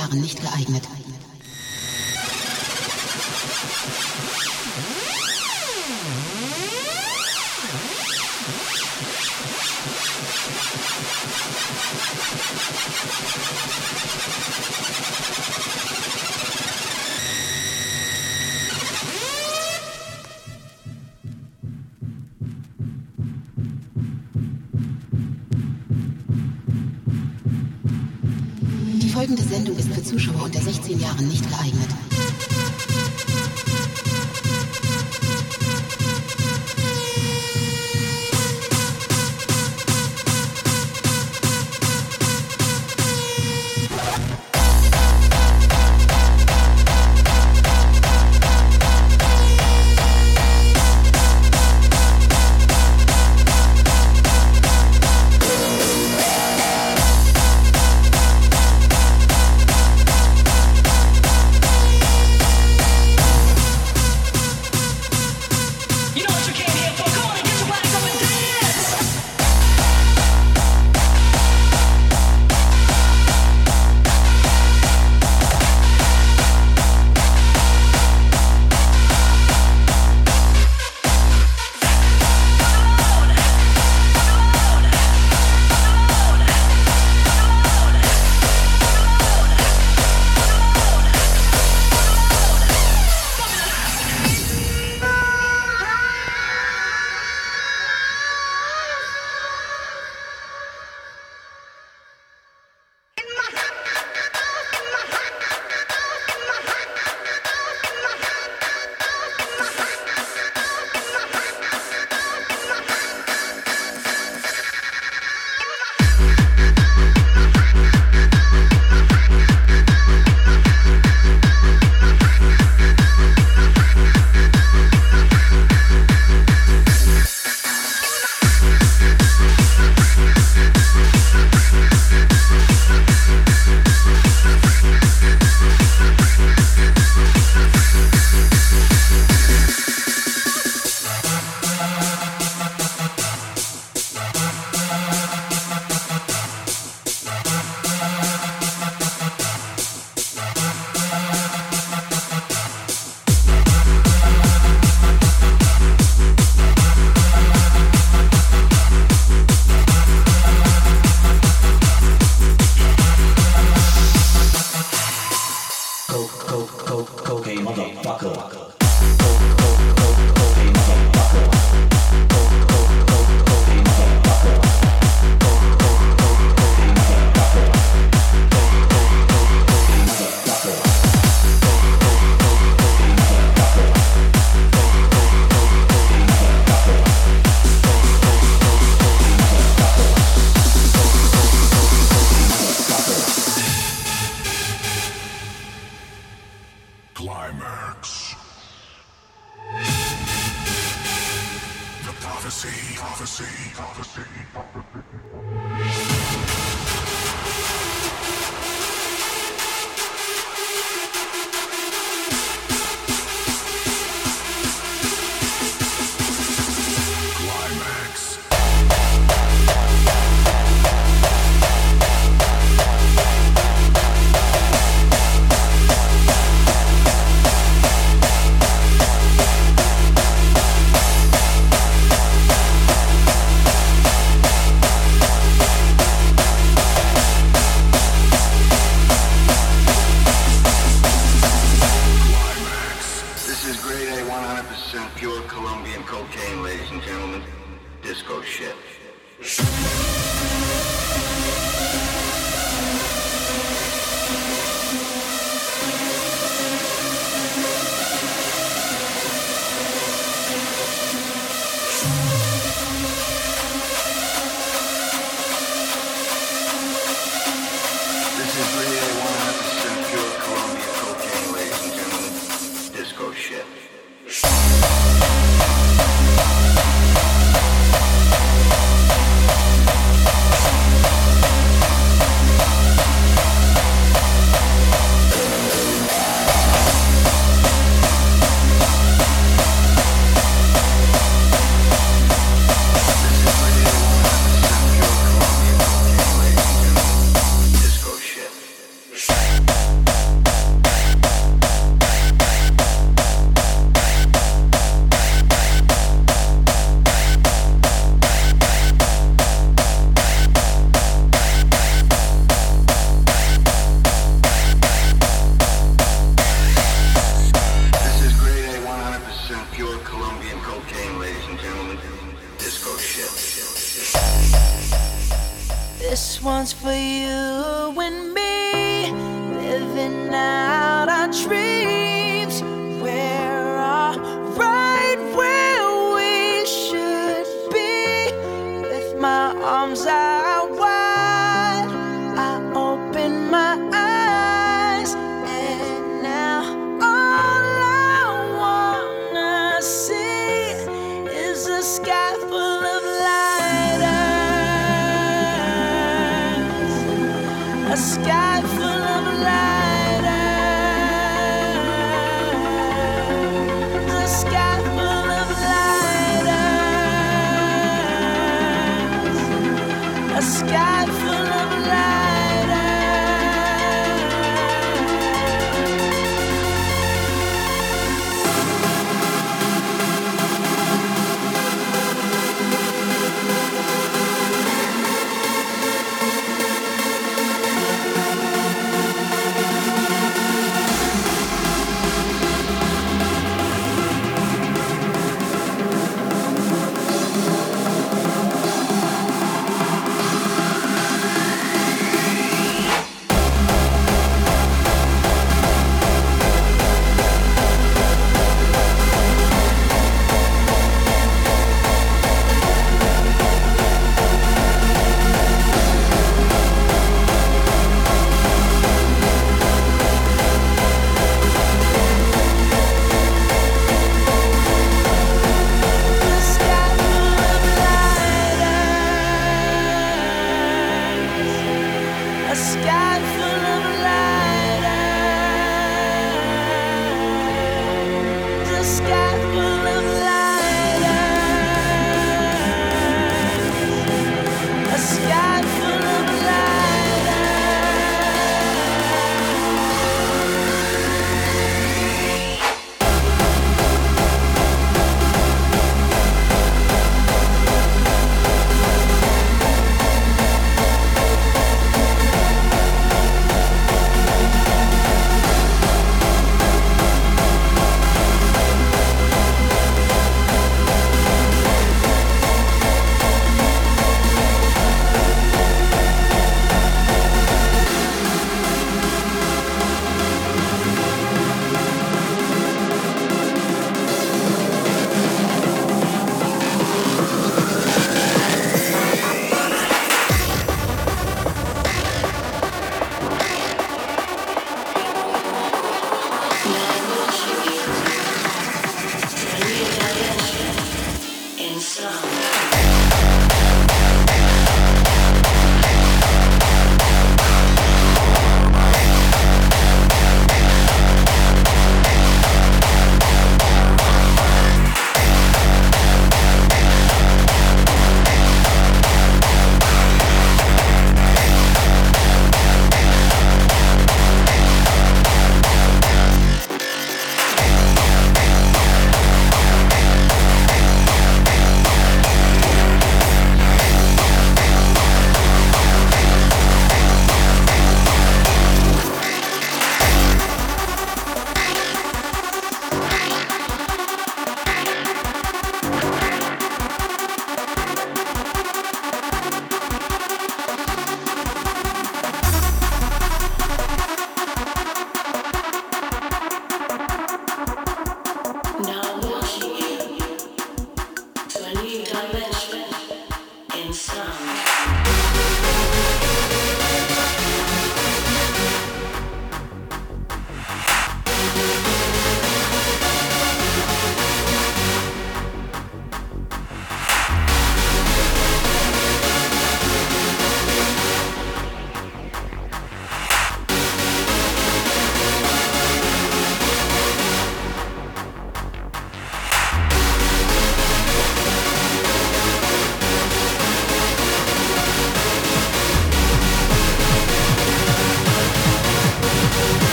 Jahren nicht geeignet.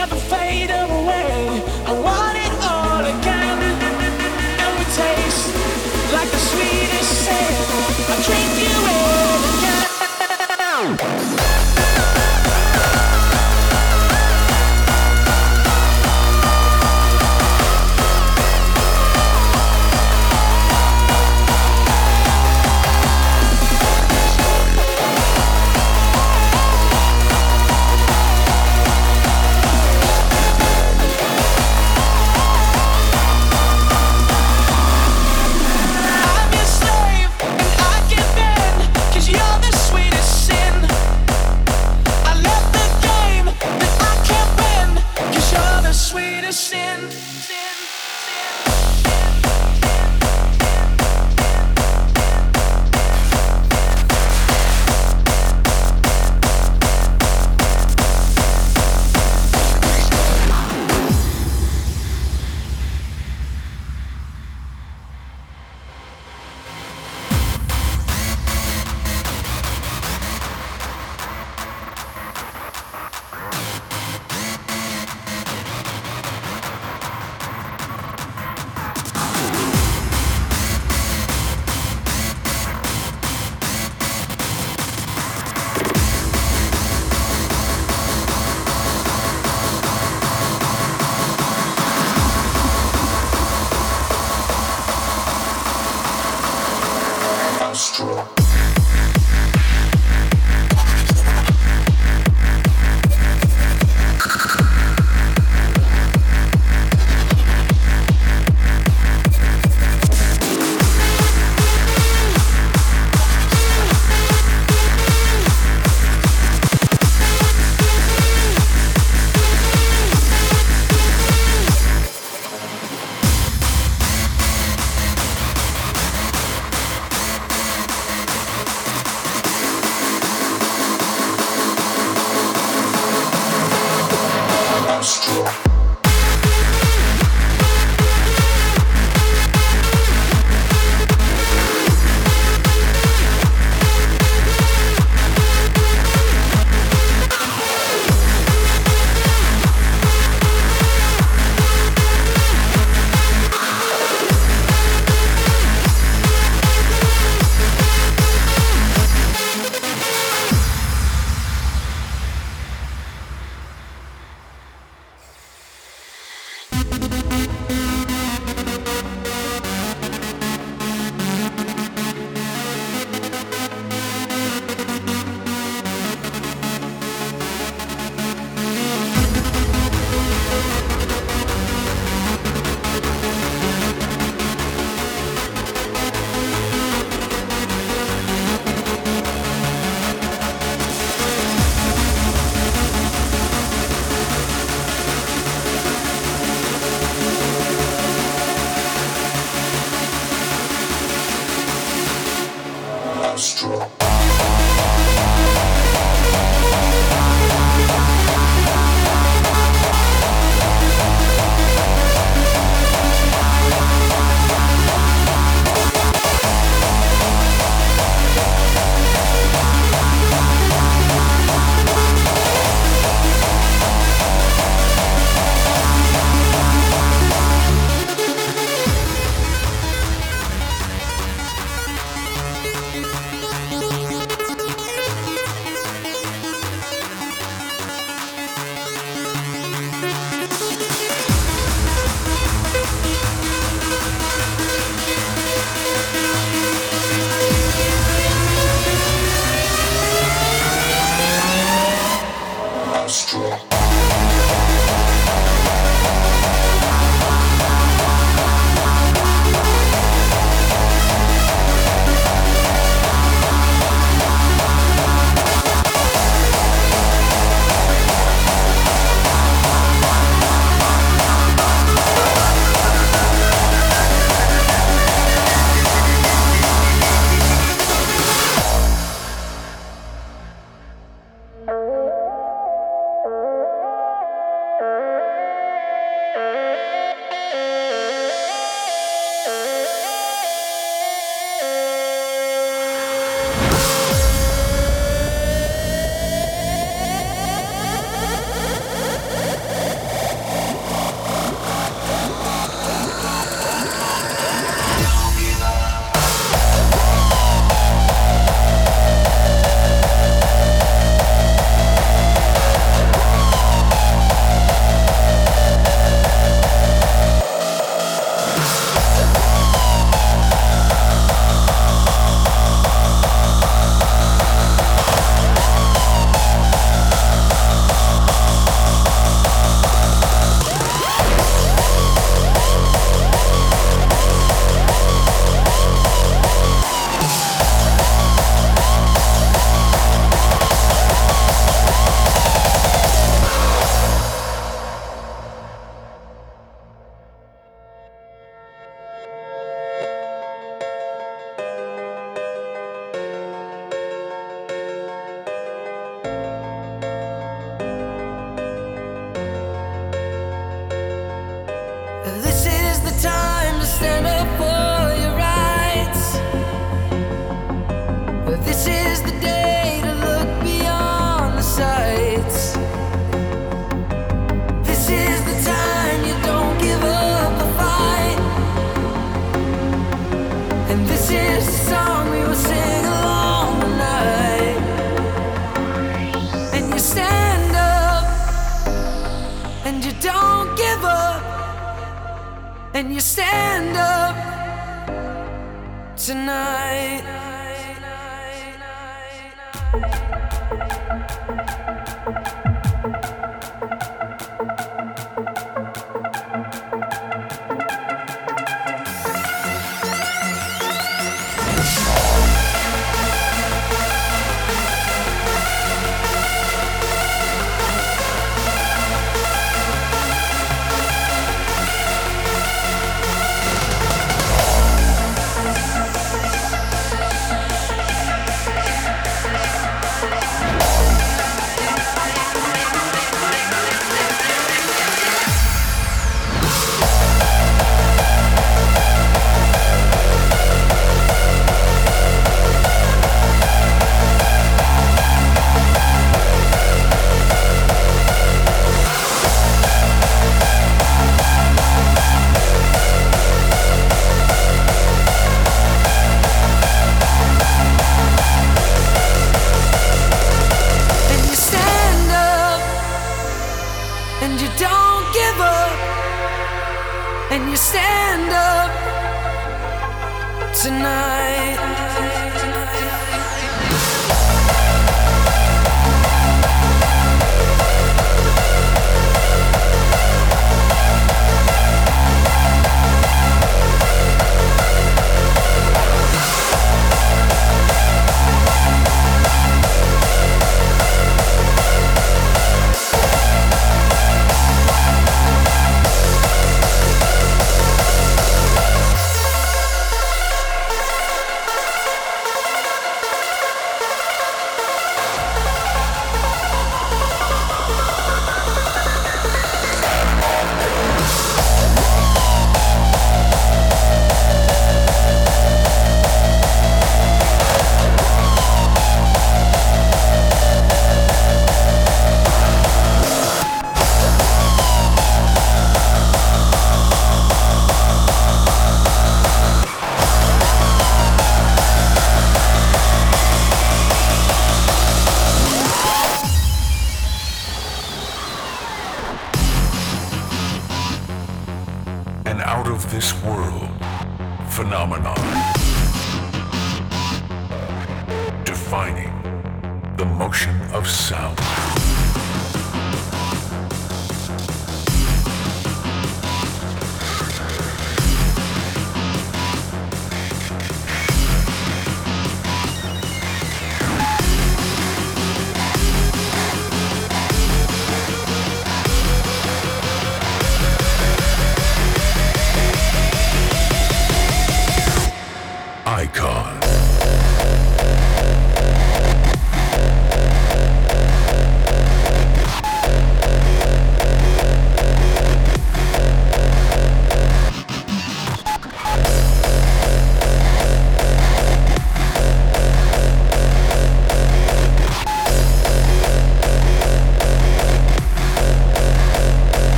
Never fade away.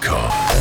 Icon.